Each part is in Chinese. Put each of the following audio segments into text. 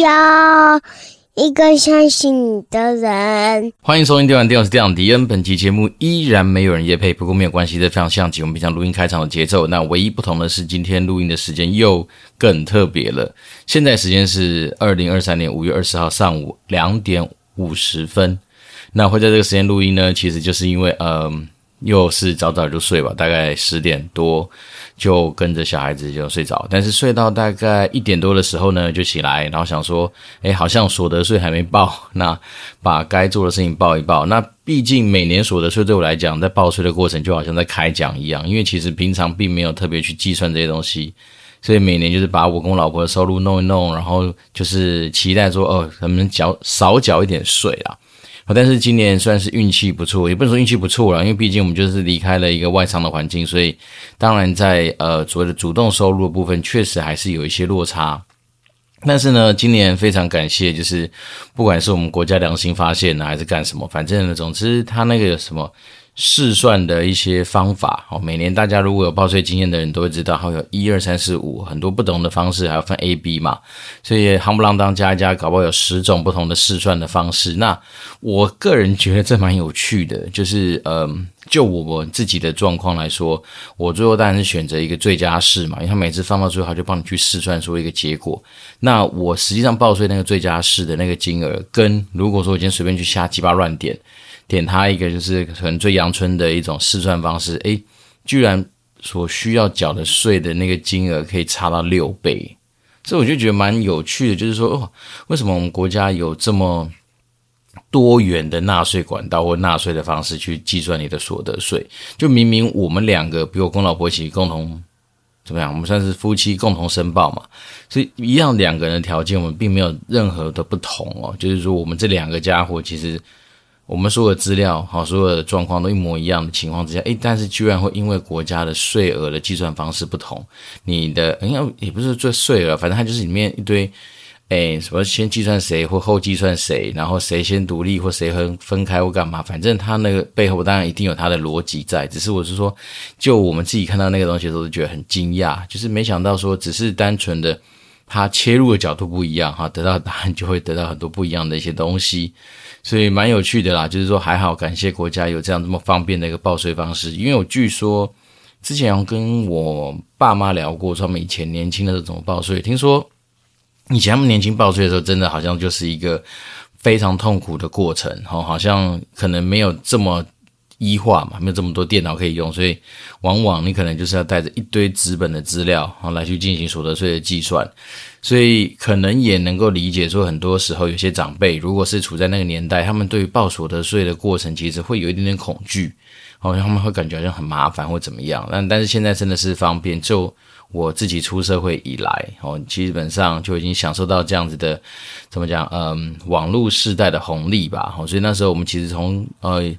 要一个相信你的人。欢迎收听《电玩店》，我是店长迪恩。本期节目依然没有人夜配，不过没有关系，这非常像极我们平常录音开场的节奏。那唯一不同的是，今天录音的时间又更特别了。现在时间是二零二三年五月二十号上午两点五十分。那会在这个时间录音呢，其实就是因为，嗯、又是早早就睡吧，大概十点多。就跟着小孩子就睡着，但是睡到大概一点多的时候呢，就起来，然后想说，诶，好像所得税还没报，那把该做的事情报一报。那毕竟每年所得税对我来讲，在报税的过程就好像在开奖一样，因为其实平常并没有特别去计算这些东西，所以每年就是把我跟我老婆的收入弄一弄，然后就是期待说，哦，能不能缴少缴一点税啊。但是今年算是运气不错，也不能说运气不错了，因为毕竟我们就是离开了一个外商的环境，所以当然在呃所谓的主动收入的部分，确实还是有一些落差。但是呢，今年非常感谢，就是不管是我们国家良心发现呢，还是干什么，反正，总之他那个什么。试算的一些方法哦，每年大家如果有报税经验的人都会知道，还有一二三四五很多不同的方式，还要分 A、B 嘛，所以夯不啷当加一加，搞不好有十种不同的试算的方式。那我个人觉得这蛮有趣的，就是呃，就我自己的状况来说，我最后当然是选择一个最佳式嘛，因为他每次放到最后，他就帮你去试算出一个结果。那我实际上报税那个最佳式的那个金额，跟如果说我今天随便去瞎鸡巴乱点。点他一个就是可能最阳春的一种试算方式，诶，居然所需要缴的税的那个金额可以差到六倍，所以我就觉得蛮有趣的，就是说哦，为什么我们国家有这么多元的纳税管道或纳税的方式去计算你的所得税？就明明我们两个，比如我跟老婆一起共同怎么样，我们算是夫妻共同申报嘛，所以一样两个人的条件，我们并没有任何的不同哦，就是说我们这两个家伙其实。我们所有的资料，好，所有的状况都一模一样的情况之下，诶，但是居然会因为国家的税额的计算方式不同，你的，应该也不是做税额，反正它就是里面一堆，诶，什么先计算谁或后计算谁，然后谁先独立或谁分分开或干嘛，反正它那个背后当然一定有它的逻辑在，只是我是说，就我们自己看到那个东西的时候，都觉得很惊讶，就是没想到说只是单纯的它切入的角度不一样，哈，得到答案就会得到很多不一样的一些东西。所以蛮有趣的啦，就是说还好，感谢国家有这样这么方便的一个报税方式。因为我据说之前有跟我爸妈聊过，说他们以前年轻的时候怎么报税。听说以前他们年轻报税的时候，真的好像就是一个非常痛苦的过程，哈，好像可能没有这么。一化嘛，没有这么多电脑可以用，所以往往你可能就是要带着一堆纸本的资料，然后来去进行所得税的计算，所以可能也能够理解说，很多时候有些长辈如果是处在那个年代，他们对于报所得税的过程其实会有一点点恐惧，好像他们会感觉好像很麻烦或怎么样。但但是现在真的是方便，就我自己出社会以来，哦，基本上就已经享受到这样子的，怎么讲，嗯，网络世代的红利吧。所以那时候我们其实从呃。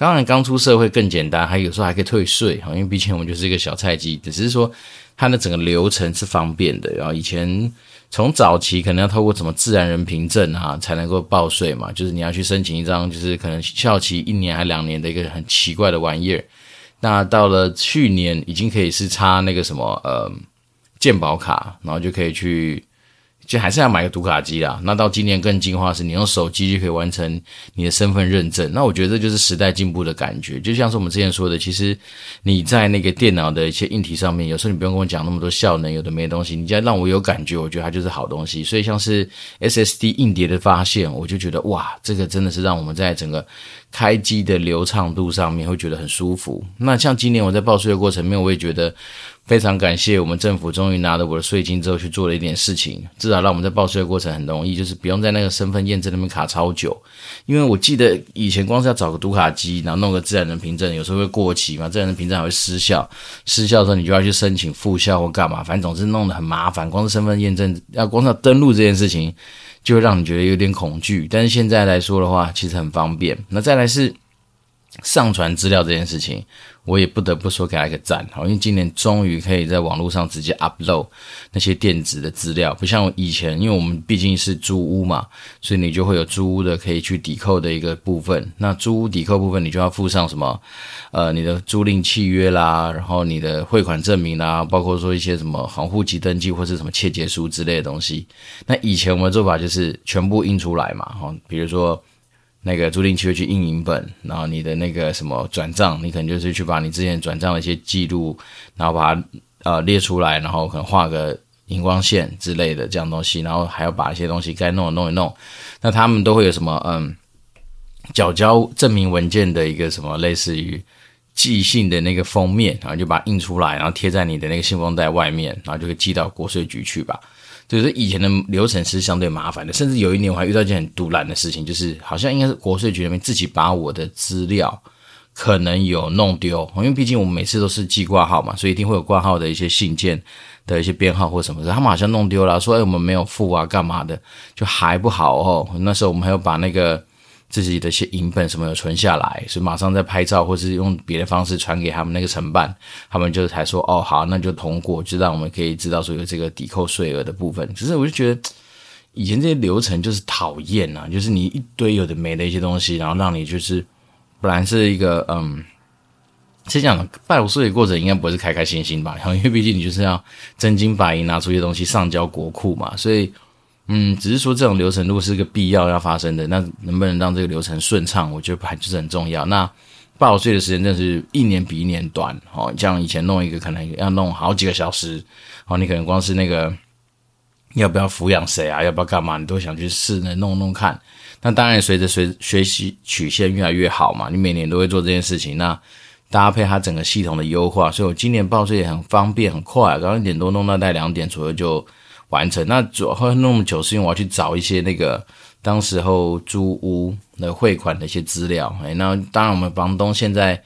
当然，刚出社会更简单，还有时候还可以退税，因为毕竟我们就是一个小菜鸡。只是说，它的整个流程是方便的。然后以前从早期可能要透过什么自然人凭证啊，才能够报税嘛，就是你要去申请一张，就是可能效期一年还两年的一个很奇怪的玩意儿。那到了去年，已经可以是插那个什么呃健保卡，然后就可以去。就还是要买个读卡机啦。那到今年更进化是，你用手机就可以完成你的身份认证。那我觉得这就是时代进步的感觉。就像是我们之前说的，其实你在那个电脑的一些硬体上面，有时候你不用跟我讲那么多效能，有的没东西，你只要让我有感觉，我觉得它就是好东西。所以像是 SSD 硬碟的发现，我就觉得哇，这个真的是让我们在整个开机的流畅度上面会觉得很舒服。那像今年我在报税的过程里面，我也觉得。非常感谢我们政府终于拿了我的税金之后去做了一点事情，至少让我们在报税的过程很容易，就是不用在那个身份验证那边卡超久。因为我记得以前光是要找个读卡机，然后弄个自然人凭证，有时候会过期嘛，自然人凭证还会失效，失效的时候你就要去申请复效或干嘛，反正总之弄得很麻烦。光是身份验证要光是要登录这件事情，就会让你觉得有点恐惧。但是现在来说的话，其实很方便。那再来是。上传资料这件事情，我也不得不说给他一个赞，好，因为今年终于可以在网络上直接 upload 那些电子的资料，不像以前，因为我们毕竟是租屋嘛，所以你就会有租屋的可以去抵扣的一个部分。那租屋抵扣部分，你就要附上什么？呃，你的租赁契约啦，然后你的汇款证明啦，包括说一些什么行户籍登记或是什么切结书之类的东西。那以前我们的做法就是全部印出来嘛，哈，比如说。那个租赁契约去印影本，然后你的那个什么转账，你可能就是去把你之前转账的一些记录，然后把它呃列出来，然后可能画个荧光线之类的这样东西，然后还要把一些东西该弄的弄一弄。那他们都会有什么嗯，缴交证明文件的一个什么类似于寄信的那个封面，然后就把它印出来，然后贴在你的那个信封袋外面，然后就会寄到国税局去吧。就是以前的流程是相对麻烦的，甚至有一年我还遇到一件很独烂的事情，就是好像应该是国税局那边自己把我的资料可能有弄丢，因为毕竟我们每次都是寄挂号嘛，所以一定会有挂号的一些信件的一些编号或什么的，他们好像弄丢了，说哎我们没有付啊，干嘛的，就还不好哦。那时候我们还要把那个。自己的一些影本什么的存下来，所以马上再拍照，或是用别的方式传给他们那个承办，他们就才说哦好，那就通过，就让我们可以知道说有这个抵扣税额的部分。只是我就觉得以前这些流程就是讨厌啊，就是你一堆有的没的一些东西，然后让你就是本来是一个嗯，先讲办税的过程应该不是开开心心吧？然后因为毕竟你就是要真金白银拿出一些东西上交国库嘛，所以。嗯，只是说这种流程如果是一个必要要发生的，那能不能让这个流程顺畅，我觉得还就是很重要。那报税的时间真的是一年比一年短哦，像以前弄一个可能要弄好几个小时，哦，你可能光是那个要不要抚养谁啊，要不要干嘛，你都想去试着弄弄看。那当然随着随学习曲线越来越好嘛，你每年都会做这件事情，那搭配它整个系统的优化，所以我今年报税也很方便很快，刚刚一点多弄到大概两点左右就。完成。那主要那么久，是因为我要去找一些那个当时候租屋的汇款的一些资料。哎，那当然我们房东现在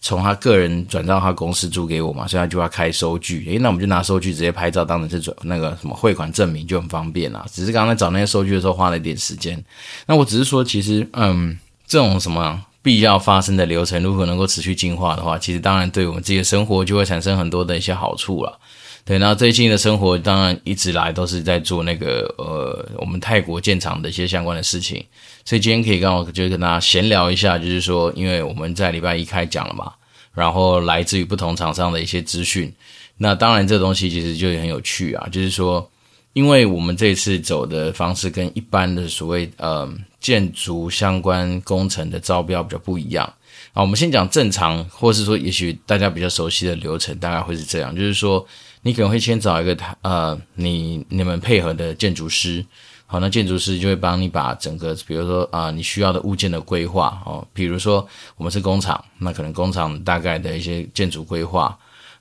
从他个人转到他公司租给我嘛，所以他就要开收据。诶，那我们就拿收据直接拍照，当成是转那个什么汇款证明，就很方便啦。只是刚刚在找那些收据的时候花了一点时间。那我只是说，其实嗯，这种什么必要发生的流程，如果能够持续进化的话，其实当然对我们自己的生活就会产生很多的一些好处了。对，然后最近的生活当然一直来都是在做那个呃，我们泰国建厂的一些相关的事情，所以今天可以刚好就跟大家闲聊一下，就是说，因为我们在礼拜一开讲了嘛，然后来自于不同厂商的一些资讯，那当然这东西其实就很有趣啊，就是说，因为我们这次走的方式跟一般的所谓呃建筑相关工程的招标比较不一样啊，我们先讲正常，或是说也许大家比较熟悉的流程，大概会是这样，就是说。你可能会先找一个他呃，你你们配合的建筑师，好，那建筑师就会帮你把整个，比如说啊、你需要的物件的规划哦，比如说我们是工厂，那可能工厂大概的一些建筑规划，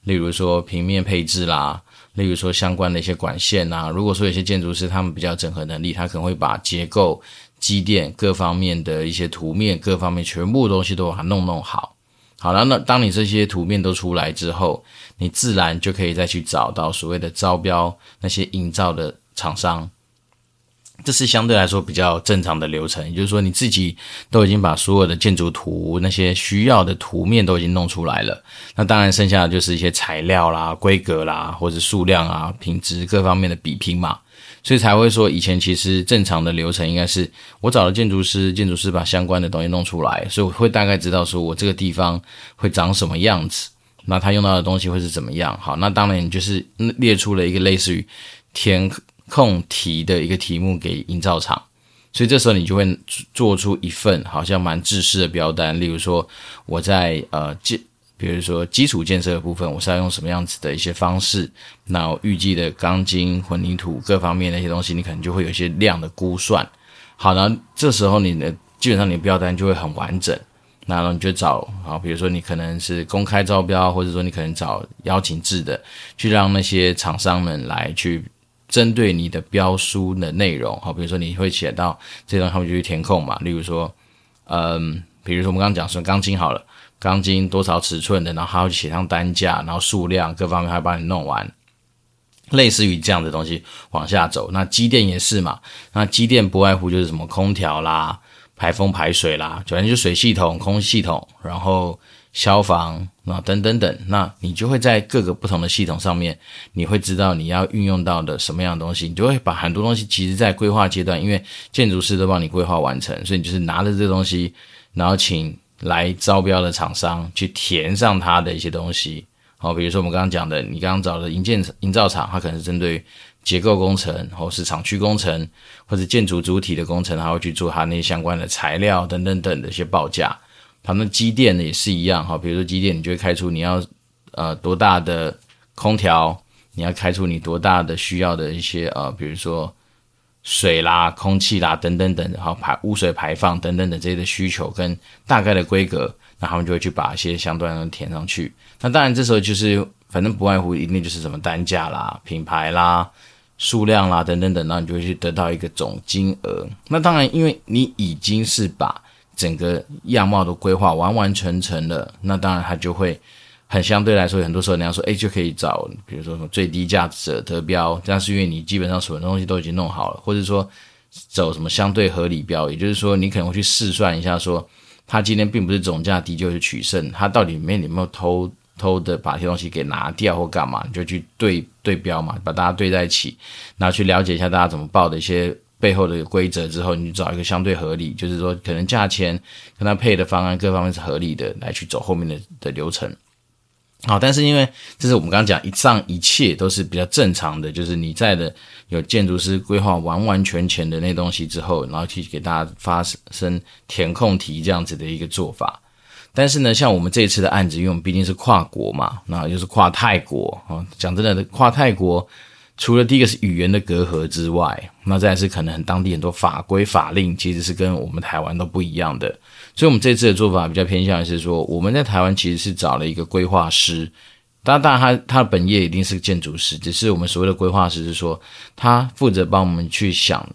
例如说平面配置啦，例如说相关的一些管线呐，如果说有些建筑师他们比较整合能力，他可能会把结构、机电各方面的一些图面，各方面全部东西都把它弄弄好。好了，那当你这些图面都出来之后，你自然就可以再去找到所谓的招标那些营造的厂商，这是相对来说比较正常的流程。也就是说，你自己都已经把所有的建筑图那些需要的图面都已经弄出来了，那当然剩下的就是一些材料啦、规格啦，或者数量啊、品质各方面的比拼嘛。所以才会说，以前其实正常的流程应该是我找了建筑师，建筑师把相关的东西弄出来，所以我会大概知道说我这个地方会长什么样子，那他用到的东西会是怎么样。好，那当然你就是列出了一个类似于填空题的一个题目给营造厂，所以这时候你就会做出一份好像蛮制式的标单，例如说我在呃建。比如说基础建设的部分，我是要用什么样子的一些方式？那我预计的钢筋、混凝土各方面的一些东西，你可能就会有一些量的估算。好，然后这时候你的基本上你的标单就会很完整。那你就找啊，比如说你可能是公开招标，或者说你可能找邀请制的，去让那些厂商们来去针对你的标书的内容。好，比如说你会写到这段，他们就去填空嘛。例如说，嗯，比如说我们刚刚讲说钢筋好了。钢筋多少尺寸的，然后还要写上单价，然后数量各方面还帮你弄完，类似于这样的东西往下走。那机电也是嘛，那机电不外乎就是什么空调啦、排风排水啦，反正就水系统、空系统，然后消防啊等等等，那你就会在各个不同的系统上面，你会知道你要运用到的什么样的东西，你就会把很多东西，其实在规划阶段，因为建筑师都帮你规划完成，所以你就是拿着这东西，然后请来招标的厂商去填上它的一些东西。好，比如说我们刚刚讲的，你刚刚找的营建营造厂，它可能是针对结构工程，或是厂区工程，或者建筑主体的工程，它会去做它那些相关的材料等等等的一些报价。他们机电呢也是一样，哈，比如说机电，你就会开出你要呃多大的空调，你要开出你多大的需要的一些呃，比如说水啦、空气啦等等等，然后排污水排放等等等这些的需求跟大概的规格。那他们就会去把一些相对的填上去。那当然，这时候就是反正不外乎一定就是什么单价啦、品牌啦、数量啦等等等，那你就会去得到一个总金额。那当然，因为你已经是把整个样貌都规划完完全全了，那当然它就会很相对来说，很多时候人家说，哎，就可以找比如说什么最低价者得标，这样是因为你基本上什么东西都已经弄好了，或者说走什么相对合理标，也就是说你可能会去试算一下说。他今天并不是总价低就是取胜，他到底里面有没有偷偷的把这些东西给拿掉或干嘛？你就去对对标嘛，把大家对在一起，然后去了解一下大家怎么报的一些背后的规则之后，你找一个相对合理，就是说可能价钱跟他配的方案各方面是合理的，来去走后面的的流程。好，但是因为这是我们刚刚讲，以上一切都是比较正常的，就是你在的有建筑师规划完完全全的那东西之后，然后去给大家发生填空题这样子的一个做法。但是呢，像我们这一次的案子，因为我们毕竟是跨国嘛，那就是跨泰国啊。讲真的，跨泰国除了第一个是语言的隔阂之外，那再是可能当地很多法规法令其实是跟我们台湾都不一样的。所以，我们这次的做法比较偏向于是说，我们在台湾其实是找了一个规划师，当然，当然他他的本业一定是建筑师，只是我们所谓的规划师是说，他负责帮我们去想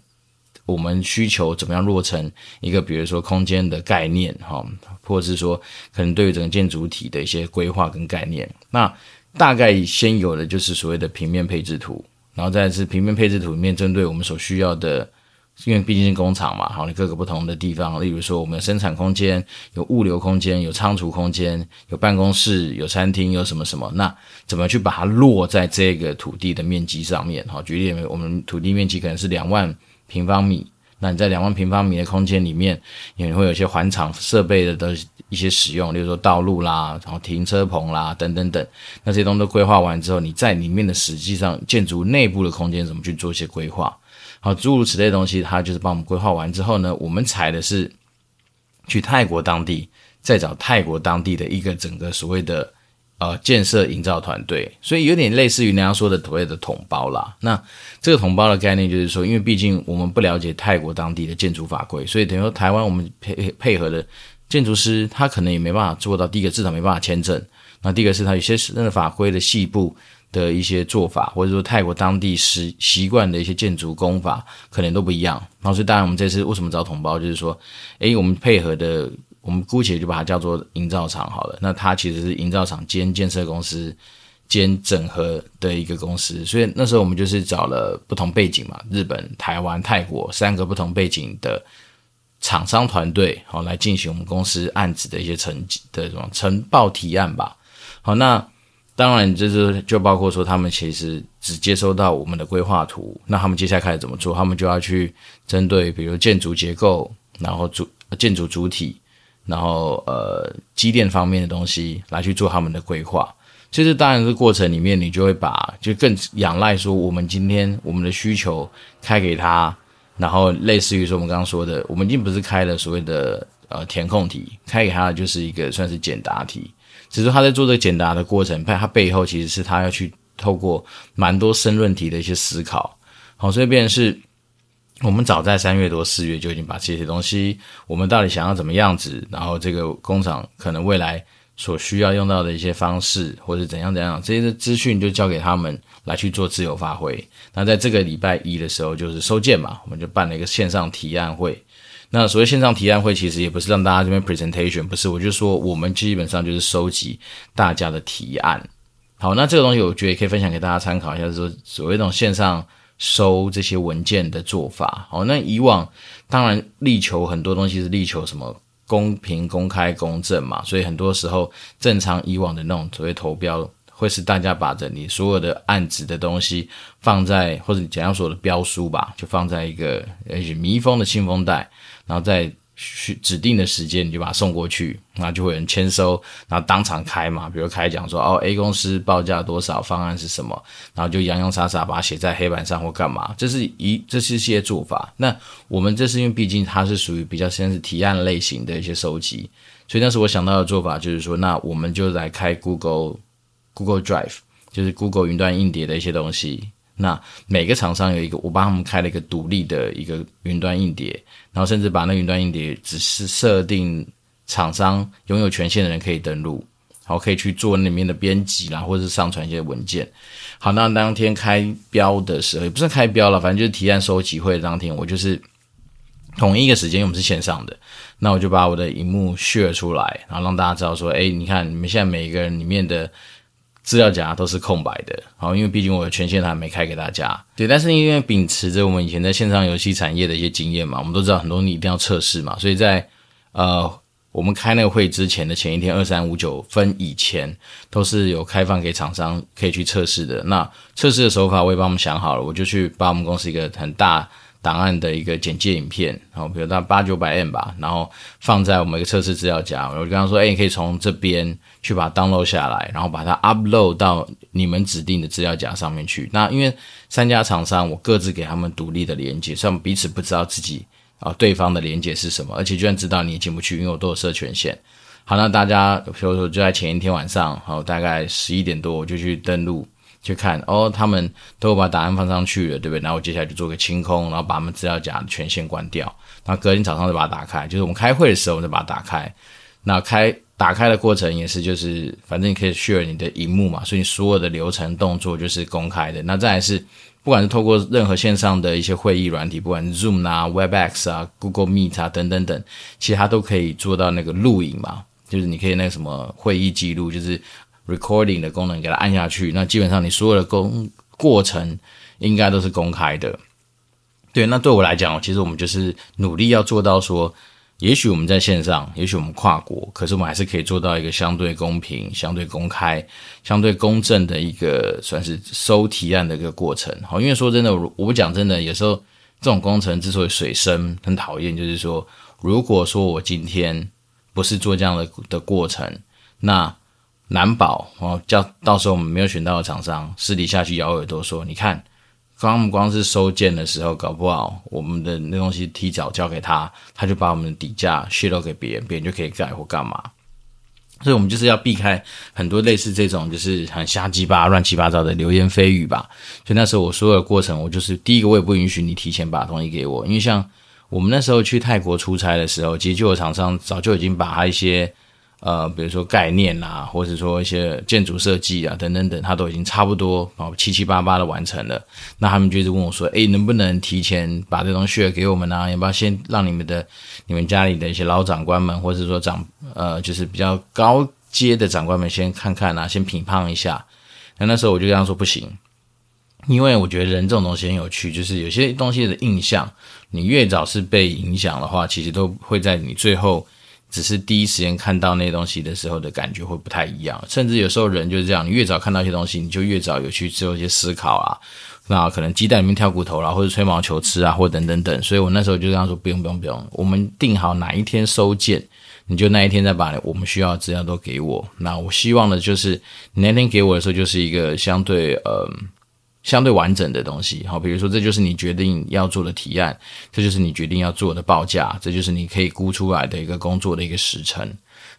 我们需求怎么样落成一个，比如说空间的概念，哈，或者是说可能对于整个建筑体的一些规划跟概念。那大概先有的就是所谓的平面配置图，然后再是平面配置图里面针对我们所需要的。因为毕竟是工厂嘛，好，你各个不同的地方，例如说我们有生产空间、有物流空间、有仓储空间、有办公室、有餐厅、有什么什么，那怎么去把它落在这个土地的面积上面？好，举例，我们土地面积可能是两万平方米，那你在两万平方米的空间里面，也会有一些环场设备的的一些使用，例如说道路啦，然后停车棚啦等等等，那这些东西都规划完之后，你在里面的实际上建筑内部的空间怎么去做一些规划？好，诸如此类的东西，他就是帮我们规划完之后呢，我们采的是去泰国当地，再找泰国当地的一个整个所谓的呃建设营造团队，所以有点类似于人家说的所谓的统包啦。那这个统包的概念就是说，因为毕竟我们不了解泰国当地的建筑法规，所以等于说台湾我们配配合的建筑师，他可能也没办法做到第一个，至少没办法签证。那第二个是他有些那个法规的细部。的一些做法，或者说泰国当地习习惯的一些建筑工法，可能都不一样。然后，所以当然我们这次为什么找统包，就是说，诶，我们配合的，我们姑且就把它叫做营造厂好了。那它其实是营造厂兼建设公司兼整合的一个公司。所以那时候我们就是找了不同背景嘛，日本、台湾、泰国三个不同背景的厂商团队，好来进行我们公司案子的一些成绩的这种呈报提案吧。好，那。当然，就是就包括说，他们其实只接收到我们的规划图，那他们接下来开始怎么做？他们就要去针对，比如建筑结构，然后主建筑主体，然后呃机电方面的东西来去做他们的规划。其实，当然，这过程里面，你就会把就更仰赖说，我们今天我们的需求开给他，然后类似于说我们刚刚说的，我们已经不是开了所谓的呃填空题，开给他的就是一个算是简答题。只是他在做这个简答的过程，他背后其实是他要去透过蛮多申论题的一些思考，好，所以变成是我们早在三月多四月就已经把这些东西，我们到底想要怎么样子，然后这个工厂可能未来所需要用到的一些方式，或者怎样怎样，这些资讯就交给他们来去做自由发挥。那在这个礼拜一的时候，就是收件嘛，我们就办了一个线上提案会。那所谓线上提案会，其实也不是让大家这边 presentation，不是，我就说我们基本上就是收集大家的提案。好，那这个东西我觉得也可以分享给大家参考一下，就是说所谓那种线上收这些文件的做法。好，那以往当然力求很多东西是力求什么公平、公开、公正嘛，所以很多时候正常以往的那种所谓投标，会是大家把着你所有的案子的东西放在或者你简要说的标书吧，就放在一个也许密封的信封袋，然后在。去指定的时间，你就把它送过去，那就会有人签收，然后当场开嘛。比如开讲说，哦，A 公司报价多少，方案是什么，然后就洋洋洒洒把它写在黑板上或干嘛。这是一，这是一些做法。那我们这是因为毕竟它是属于比较像是提案类型的一些收集，所以那时我想到的做法就是说，那我们就来开 Google Google Drive，就是 Google 云端硬碟的一些东西。那每个厂商有一个，我帮他们开了一个独立的一个云端硬碟，然后甚至把那云端硬碟只是设定厂商拥有权限的人可以登录，好，可以去做里面的编辑啦，或者是上传一些文件。好，那当天开标的时候，也不是开标了，反正就是提案收集会当天，我就是同一个时间，因为我们是线上的，那我就把我的荧幕 share 出来，然后让大家知道说，哎，你看你们现在每一个人里面的。资料夹都是空白的，好，因为毕竟我的权限还没开给大家。对，但是因为秉持着我们以前在线上游戏产业的一些经验嘛，我们都知道很多东西一定要测试嘛，所以在呃我们开那个会之前的前一天，二三五九分以前，都是有开放给厂商可以去测试的。那测试的手法我也帮我们想好了，我就去把我们公司一个很大。档案的一个简介影片，然后比如到八九百 M 吧，然后放在我们一个测试资料夹。我就跟他说：“哎，你可以从这边去把它 download 下来，然后把它 upload 到你们指定的资料夹上面去。”那因为三家厂商，我各自给他们独立的连接，所以我们彼此不知道自己啊对方的连接是什么，而且就算知道你也进不去，因为我都有设权限。好，那大家比如说就在前一天晚上，好，大概十一点多我就去登录。去看哦，他们都把答案放上去了，对不对？然后我接下来就做个清空，然后把他们资料夹的权限关掉。然后隔天早上就把它打开，就是我们开会的时候我就把它打开。那开打开的过程也是，就是反正你可以 share 你的荧幕嘛，所以你所有的流程动作就是公开的。那再来是，不管是透过任何线上的一些会议软体，不管是 Zoom 啊、Webex 啊、Google Meet 啊等等等，其实它都可以做到那个录影嘛，就是你可以那个什么会议记录，就是。Recording 的功能给它按下去，那基本上你所有的工过程应该都是公开的。对，那对我来讲，其实我们就是努力要做到说，也许我们在线上，也许我们跨国，可是我们还是可以做到一个相对公平、相对公开、相对公正的一个算是收提案的一个过程。好，因为说真的，我不讲真的，有时候这种工程之所以水深很讨厌，就是说，如果说我今天不是做这样的的过程，那难保哦，叫到时候我们没有选到的厂商私底下去咬耳朵说，你看，刚刚光是收件的时候，搞不好我们的那东西提早交给他，他就把我们的底价泄露给别人，别人就可以改或干嘛。所以，我们就是要避开很多类似这种就是很瞎鸡巴、乱七八糟的流言蜚语吧。所以那时候我所有的过程，我就是第一个，我也不允许你提前把东西给我，因为像我们那时候去泰国出差的时候，其实就有厂商早就已经把他一些。呃，比如说概念啊，或者说一些建筑设计啊，等等等，他都已经差不多哦七七八八的完成了。那他们就是问我说：“诶，能不能提前把这东西给我们呢、啊？要不要先让你们的、你们家里的一些老长官们，或者说长呃，就是比较高阶的长官们先看看啊，先评判一下？”那那时候我就这样说：“不行，因为我觉得人这种东西很有趣，就是有些东西的印象，你越早是被影响的话，其实都会在你最后。”只是第一时间看到那些东西的时候的感觉会不太一样，甚至有时候人就是这样，你越早看到一些东西，你就越早有去做一些思考啊。那可能鸡蛋里面挑骨头啦，或者吹毛求疵啊，或等等等。所以我那时候就这样说：不用不用不用，我们定好哪一天收件，你就那一天再把我们需要的资料都给我。那我希望的就是你那天给我的时候，就是一个相对呃。相对完整的东西，好，比如说这就是你决定要做的提案，这就是你决定要做的报价，这就是你可以估出来的一个工作的一个时程。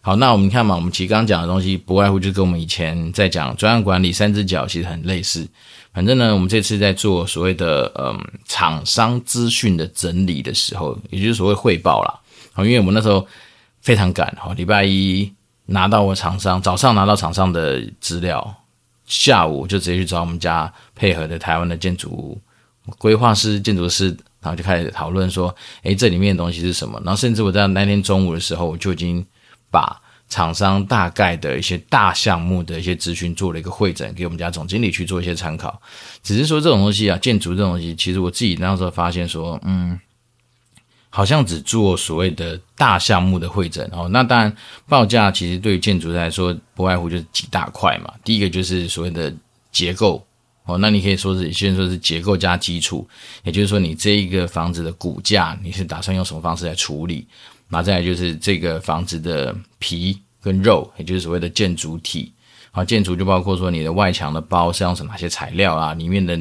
好，那我们看嘛，我们其实刚刚讲的东西，不外乎就跟我们以前在讲专案管理三只脚其实很类似。反正呢，我们这次在做所谓的嗯厂商资讯的整理的时候，也就是所谓汇报啦。好，因为我们那时候非常赶，好，礼拜一拿到我厂商，早上拿到厂商的资料。下午就直接去找我们家配合的台湾的建筑规划师、建筑师，然后就开始讨论说：“诶，这里面的东西是什么？”然后甚至我在那天中午的时候，我就已经把厂商大概的一些大项目的一些资讯做了一个会诊，给我们家总经理去做一些参考。只是说这种东西啊，建筑这种东西，其实我自己那时候发现说，嗯。好像只做所谓的大项目的会诊哦，那当然报价其实对于建筑来说不外乎就是几大块嘛。第一个就是所谓的结构哦，那你可以说是先说是结构加基础，也就是说你这一个房子的骨架你是打算用什么方式来处理，那再来就是这个房子的皮跟肉，也就是所谓的建筑体啊，建筑就包括说你的外墙的包是用什么哪些材料啊，里面的。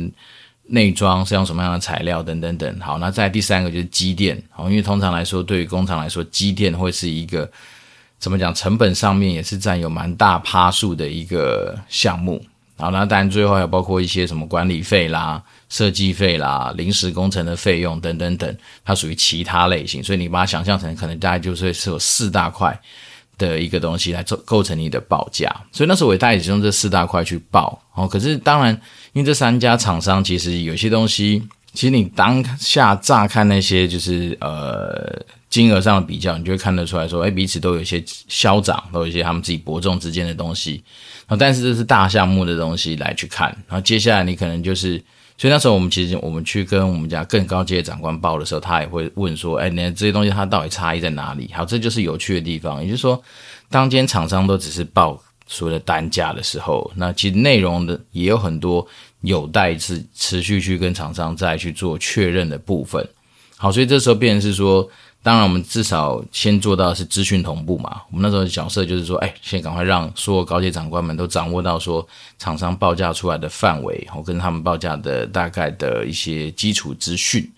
内装是用什么样的材料等等等。好，那再第三个就是机电。好，因为通常来说，对于工厂来说，机电会是一个怎么讲？成本上面也是占有蛮大趴数的一个项目。好，那当然最后还包括一些什么管理费啦、设计费啦、临时工程的费用等等等，它属于其他类型。所以你把它想象成可能大概就是是有四大块的一个东西来构构成你的报价。所以那时候我大概也是用这四大块去报。哦，可是当然。因为这三家厂商其实有些东西，其实你当下乍看那些就是呃金额上的比较，你就会看得出来说，哎，彼此都有一些消长，都有一些他们自己伯仲之间的东西。然后，但是这是大项目的东西来去看。然后接下来你可能就是，所以那时候我们其实我们去跟我们家更高阶的长官报的时候，他也会问说，哎，那这些东西它到底差异在哪里？好，这就是有趣的地方。也就是说，当间厂商都只是报。所谓的单价的时候，那其实内容的也有很多有待是持续去跟厂商再去做确认的部分。好，所以这时候变成是说，当然我们至少先做到是资讯同步嘛。我们那时候的角色就是说，哎，先赶快让所有高阶长官们都掌握到说厂商报价出来的范围，然后跟他们报价的大概的一些基础资讯。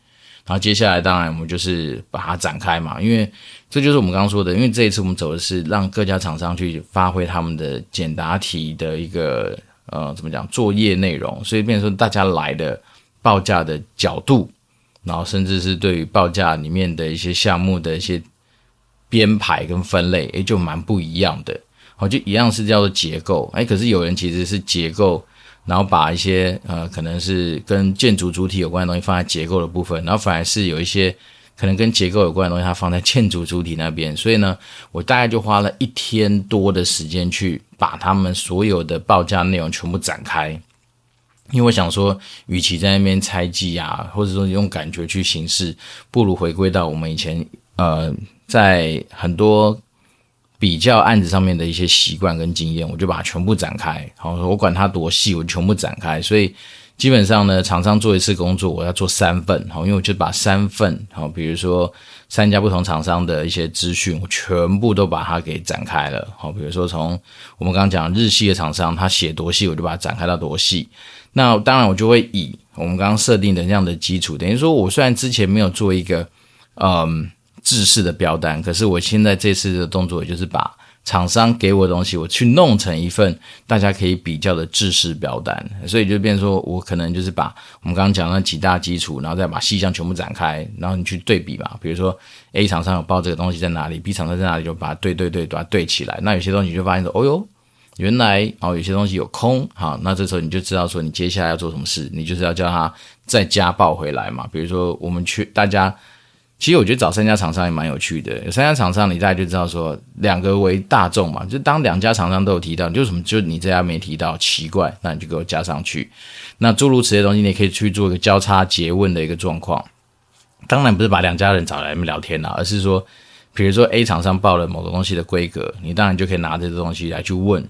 然后接下来，当然我们就是把它展开嘛，因为这就是我们刚刚说的，因为这一次我们走的是让各家厂商去发挥他们的简答题的一个呃怎么讲作业内容，所以变成大家来的报价的角度，然后甚至是对于报价里面的一些项目的一些编排跟分类，诶，就蛮不一样的。好，就一样是叫做结构，诶，可是有人其实是结构。然后把一些呃，可能是跟建筑主体有关的东西放在结构的部分，然后反而是有一些可能跟结构有关的东西，它放在建筑主体那边。所以呢，我大概就花了一天多的时间去把他们所有的报价内容全部展开，因为我想说，与其在那边猜忌啊，或者说用感觉去行事，不如回归到我们以前呃，在很多。比较案子上面的一些习惯跟经验，我就把它全部展开。好，我管它多细，我全部展开。所以基本上呢，厂商做一次工作，我要做三份。好，因为我就把三份，好，比如说三家不同厂商的一些资讯，我全部都把它给展开了。好，比如说从我们刚刚讲日系的厂商，他写多细，我就把它展开到多细。那当然，我就会以我们刚刚设定的这样的基础，等于说我虽然之前没有做一个，嗯。制式的标单，可是我现在这次的动作，就是把厂商给我的东西，我去弄成一份大家可以比较的制式标单，所以就变成说我可能就是把我们刚刚讲的几大基础，然后再把细项全部展开，然后你去对比嘛。比如说 A 厂商有报这个东西在哪里，B 厂商在哪里，就把它对对对，把它对起来。那有些东西你就发现说，哦哟，原来哦有些东西有空，好，那这时候你就知道说你接下来要做什么事，你就是要叫他再加报回来嘛。比如说我们去大家。其实我觉得找三家厂商也蛮有趣的。有三家厂商，你大概就知道说，两个为大众嘛。就当两家厂商都有提到，就什么就你这家没提到，奇怪，那你就给我加上去。那诸如此类东西，你可以去做一个交叉詰问的一个状况。当然不是把两家人找来聊天啦，而是说，比如说 A 厂商报了某个东西的规格，你当然就可以拿这个东西来去问。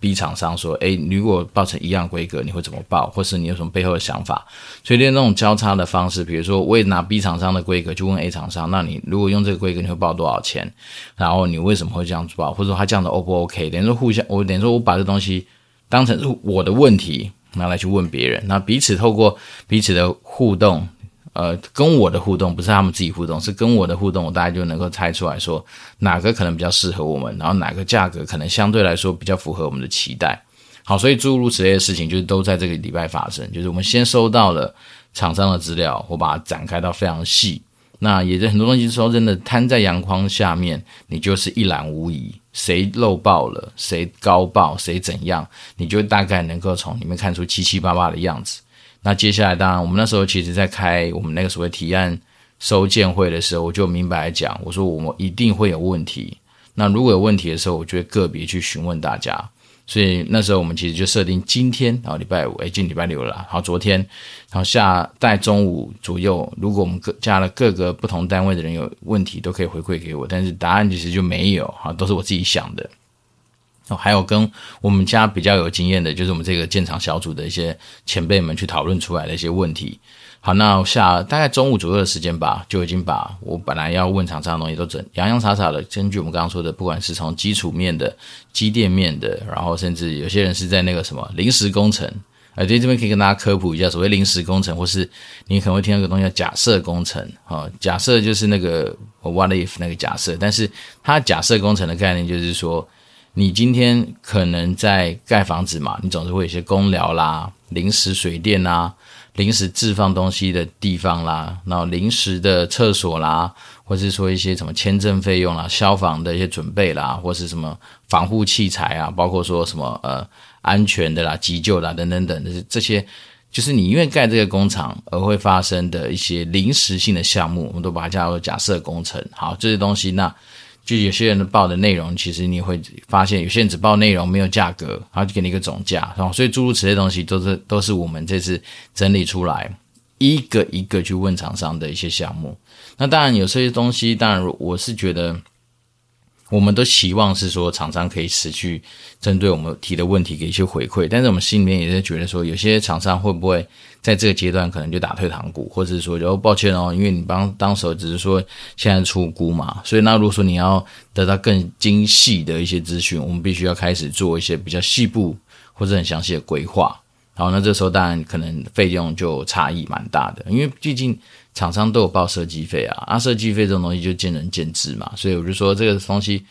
B 厂商说：“哎，如果报成一样规格，你会怎么报？或是你有什么背后的想法？所以，练那种交叉的方式，比如说，我也拿 B 厂商的规格去问 A 厂商：那你如果用这个规格，你会报多少钱？然后你为什么会这样报？或者说他这样的 O 不 OK？等于说互相，我等于说我把这东西当成是我的问题，拿来去问别人。那彼此透过彼此的互动。”呃，跟我的互动不是他们自己互动，是跟我的互动，我大概就能够猜出来说哪个可能比较适合我们，然后哪个价格可能相对来说比较符合我们的期待。好，所以诸如此类的事情，就是都在这个礼拜发生。就是我们先收到了厂商的资料，我把它展开到非常细。那也是很多东西说真的，摊在阳光下面，你就是一览无遗。谁漏报了，谁高报，谁怎样，你就大概能够从里面看出七七八八的样子。那接下来，当然，我们那时候其实在开我们那个所谓提案收件会的时候，我就明白讲，我说我们一定会有问题。那如果有问题的时候，我就会个别去询问大家。所以那时候我们其实就设定今天，然后礼拜五，哎，今礼拜六了，好，昨天，然后下在中午左右，如果我们各加了各个不同单位的人有问题，都可以回馈给我，但是答案其实就没有，哈，都是我自己想的。还有跟我们家比较有经验的，就是我们这个建厂小组的一些前辈们去讨论出来的一些问题。好，那下大概中午左右的时间吧，就已经把我本来要问厂商的东西都整洋洋洒洒的。根据我们刚刚说的，不管是从基础面的、机电面的，然后甚至有些人是在那个什么临时工程，哎，对，这边可以跟大家科普一下，所谓临时工程，或是你可能会听到一个东西叫假设工程。啊，假设就是那个 what if 那个假设，但是它假设工程的概念就是说，你今天可能在盖房子嘛，你总是会有些工寮啦、临时水电啦。临时置放东西的地方啦，然后临时的厕所啦，或是说一些什么签证费用啦、消防的一些准备啦，或是什么防护器材啊，包括说什么呃安全的啦、急救啦等等等，这些这些就是你因为盖这个工厂而会发生的一些临时性的项目，我们都把它叫做假设工程。好，这些东西那。就有些人报的内容，其实你会发现，有些人只报内容，没有价格，然后就给你一个总价，然后所以诸如此类东西都是都是我们这次整理出来，一个一个去问厂商的一些项目。那当然有些东西，当然我是觉得。我们都希望是说厂商可以持续针对我们提的问题给一些回馈，但是我们心里面也是觉得说，有些厂商会不会在这个阶段可能就打退堂鼓，或者是说，哦，抱歉哦，因为你帮当时只是说现在出估嘛，所以那如果说你要得到更精细的一些资讯，我们必须要开始做一些比较细部或者很详细的规划。好，那这时候当然可能费用就差异蛮大的，因为毕竟。厂商都有报设计费啊，啊，设计费这种东西就见仁见智嘛，所以我就说这个东西，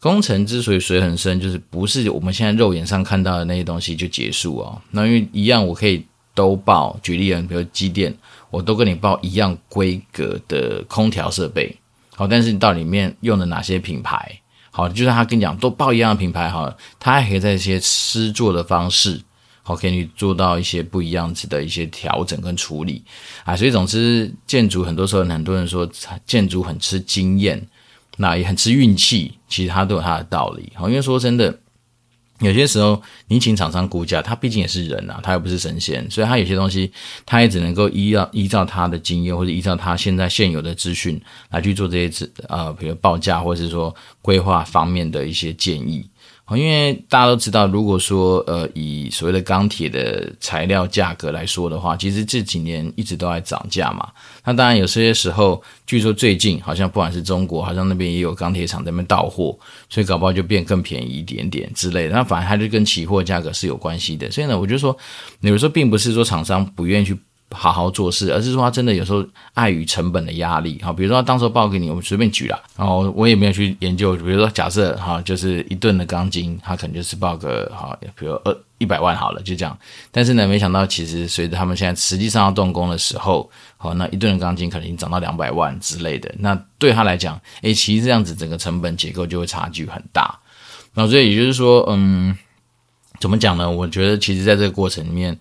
工程之所以水很深，就是不是我们现在肉眼上看到的那些东西就结束哦。那因为一样，我可以都报，举例啊，比如机电，我都跟你报一样规格的空调设备，好，但是你到里面用的哪些品牌，好，就算他跟你讲都报一样的品牌，好，他还可以在一些施作的方式。好，可以做到一些不一样子的一些调整跟处理啊，所以总之建筑很多时候很多人说建筑很吃经验，那也很吃运气，其实它都有它的道理。好，因为说真的，有些时候你请厂商估价，他毕竟也是人啊，他又不是神仙，所以他有些东西他也只能够依照依照他的经验或者依照他现在现有的资讯来去做这些资呃，比如报价或者是说规划方面的一些建议。因为大家都知道，如果说呃以所谓的钢铁的材料价格来说的话，其实这几年一直都在涨价嘛。那当然有些时候，据说最近好像不管是中国，好像那边也有钢铁厂在那边到货，所以搞不好就变更便宜一点点之类的。那反而还是跟期货价格是有关系的。所以呢，我就说，有时候并不是说厂商不愿意去。好好做事，而是说他真的有时候碍于成本的压力，哈，比如说他当时报给你，我们随便举了，然后我也没有去研究，比如说假设哈，就是一吨的钢筋，他可能就是报个哈，比如二一百万好了，就这样。但是呢，没想到其实随着他们现在实际上要动工的时候，好，那一吨的钢筋可能已经涨到两百万之类的。那对他来讲，诶，其实这样子整个成本结构就会差距很大。那所以也就是说，嗯，怎么讲呢？我觉得其实在这个过程里面。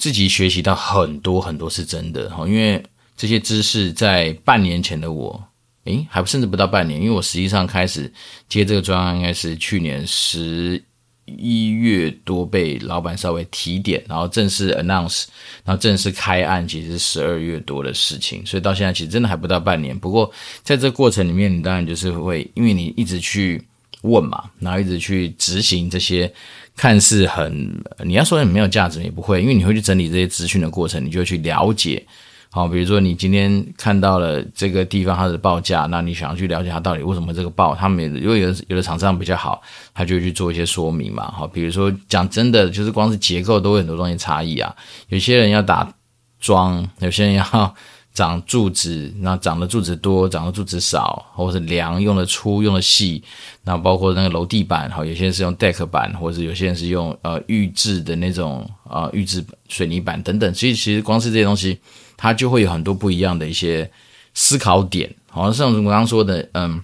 自己学习到很多很多是真的哈，因为这些知识在半年前的我，诶，还甚至不到半年，因为我实际上开始接这个专案应该是去年十一月多被老板稍微提点，然后正式 announce，然后正式开案，其实是十二月多的事情，所以到现在其实真的还不到半年。不过在这过程里面，你当然就是会，因为你一直去问嘛，然后一直去执行这些。看似很，你要说很没有价值也不会，因为你会去整理这些资讯的过程，你就去了解。好，比如说你今天看到了这个地方它的报价，那你想要去了解它到底为什么这个报，他们如果有有的厂商比较好，他就去做一些说明嘛。好，比如说讲真的，就是光是结构都有很多东西差异啊。有些人要打桩，有些人要。长柱子，那长的柱子多，长的柱子少，或者是梁用的粗，用的细，那包括那个楼地板，好，有些人是用 deck 板，或者有些人是用呃预制的那种啊预制水泥板等等，所以其实光是这些东西，它就会有很多不一样的一些思考点，好像我刚刚说的，嗯，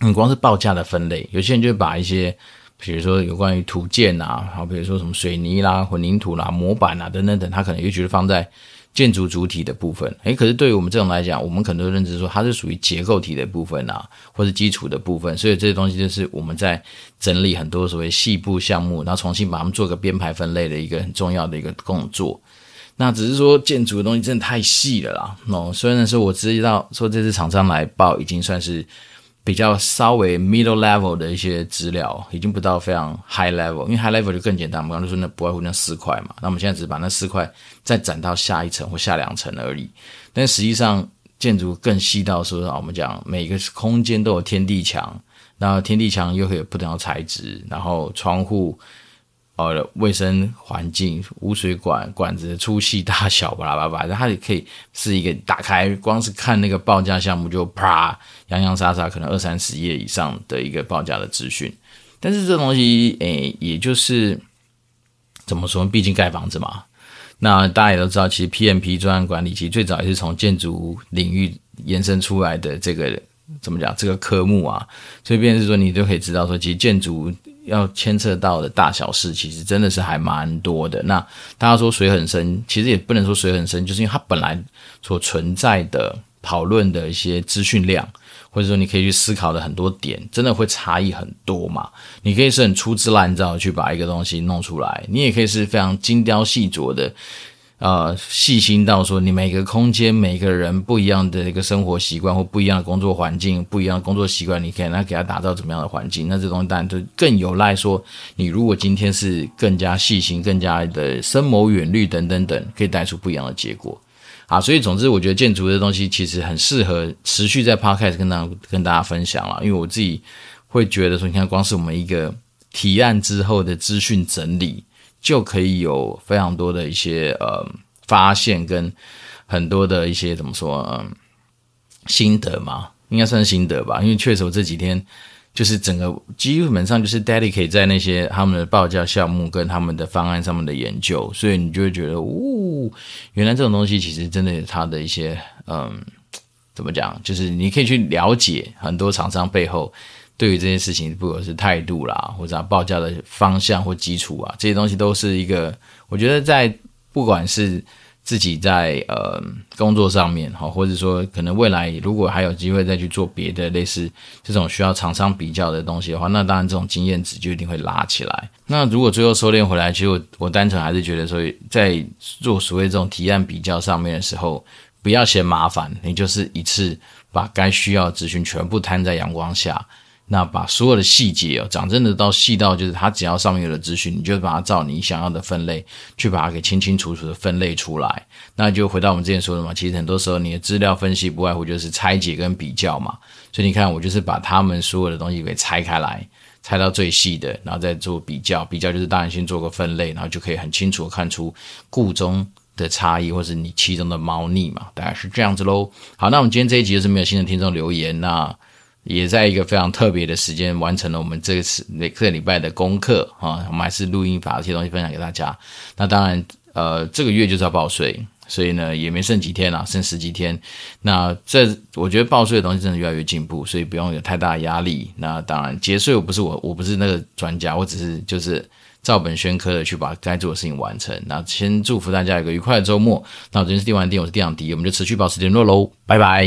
你光是报价的分类，有些人就会把一些，比如说有关于土建啊，好，比如说什么水泥啦、混凝土啦、模板啊等等等，他可能又觉得放在。建筑主体的部分，诶，可是对于我们这种来讲，我们可能都认知说它是属于结构体的部分啊，或是基础的部分，所以这些东西就是我们在整理很多所谓细部项目，然后重新把它们做个编排分类的一个很重要的一个工作。那只是说建筑的东西真的太细了啦。哦，虽然说我知道说这次厂商来报已经算是。比较稍微 middle level 的一些资料，已经不到非常 high level，因为 high level 就更简单。我们刚刚说那不外乎那四块嘛，那我们现在只是把那四块再展到下一层或下两层而已。但实际上建筑更细到说啊，我们讲每个空间都有天地墙，那天地墙又会有不同的材质，然后窗户。呃，卫生环境、污水管管子的粗细大小，巴拉巴拉，它也可以是一个打开，光是看那个报价项目就啪，洋洋洒洒可能二三十页以上的一个报价的资讯。但是这东西，诶，也就是怎么说？毕竟盖房子嘛，那大家也都知道，其实 PMP 专案管理其实最早也是从建筑领域延伸出来的这个怎么讲这个科目啊，所以便是说你都可以知道说，其实建筑。要牵涉到的大小事，其实真的是还蛮多的。那大家说水很深，其实也不能说水很深，就是因为它本来所存在的讨论的一些资讯量，或者说你可以去思考的很多点，真的会差异很多嘛。你可以是很粗制滥造去把一个东西弄出来，你也可以是非常精雕细琢的。呃，细心到说，你每个空间、每个人不一样的一个生活习惯或不一样的工作环境、不一样的工作习惯，你可以来给他打造怎么样的环境？那这东西当然就更有赖说，你如果今天是更加细心、更加的深谋远虑等等等，可以带出不一样的结果。啊，所以总之，我觉得建筑的东西其实很适合持续在 Podcast 跟大跟大家分享了，因为我自己会觉得说，你看，光是我们一个提案之后的资讯整理。就可以有非常多的一些呃发现跟很多的一些怎么说嗯心得嘛，应该算是心得吧。因为确实我这几天就是整个基本上就是 dedicate 在那些他们的报价项目跟他们的方案上面的研究，所以你就会觉得，呜，原来这种东西其实真的有它的一些嗯怎么讲，就是你可以去了解很多厂商背后。对于这件事情，不管是态度啦，或者报价的方向或基础啊，这些东西都是一个，我觉得在不管是自己在呃工作上面哈，或者说可能未来如果还有机会再去做别的类似这种需要厂商比较的东西的话，那当然这种经验值就一定会拉起来。那如果最后收敛回来，其实我我单纯还是觉得说，在做所谓这种提案比较上面的时候，不要嫌麻烦，你就是一次把该需要的资讯全部摊在阳光下。那把所有的细节哦，讲真的，到细到就是它只要上面有的资讯，你就把它照你想要的分类去把它给清清楚楚的分类出来。那就回到我们之前说的嘛，其实很多时候你的资料分析不外乎就是拆解跟比较嘛。所以你看，我就是把他们所有的东西给拆开来，拆到最细的，然后再做比较。比较就是当然先做个分类，然后就可以很清楚看出故中的差异，或是你其中的猫腻嘛，大概是这样子喽。好，那我们今天这一集就是没有新的听众留言，那。也在一个非常特别的时间完成了我们这次每个礼拜的功课啊，我们还是录音把这些东西分享给大家。那当然，呃，这个月就是要报税，所以呢也没剩几天了，剩十几天。那这我觉得报税的东西真的越来越进步，所以不用有太大的压力。那当然节税我不是我，我不是那个专家，我只是就是照本宣科的去把该做的事情完成。那先祝福大家一个愉快的周末。那我今天是电玩店，我是电养迪，我们就持续保持联络喽，拜拜。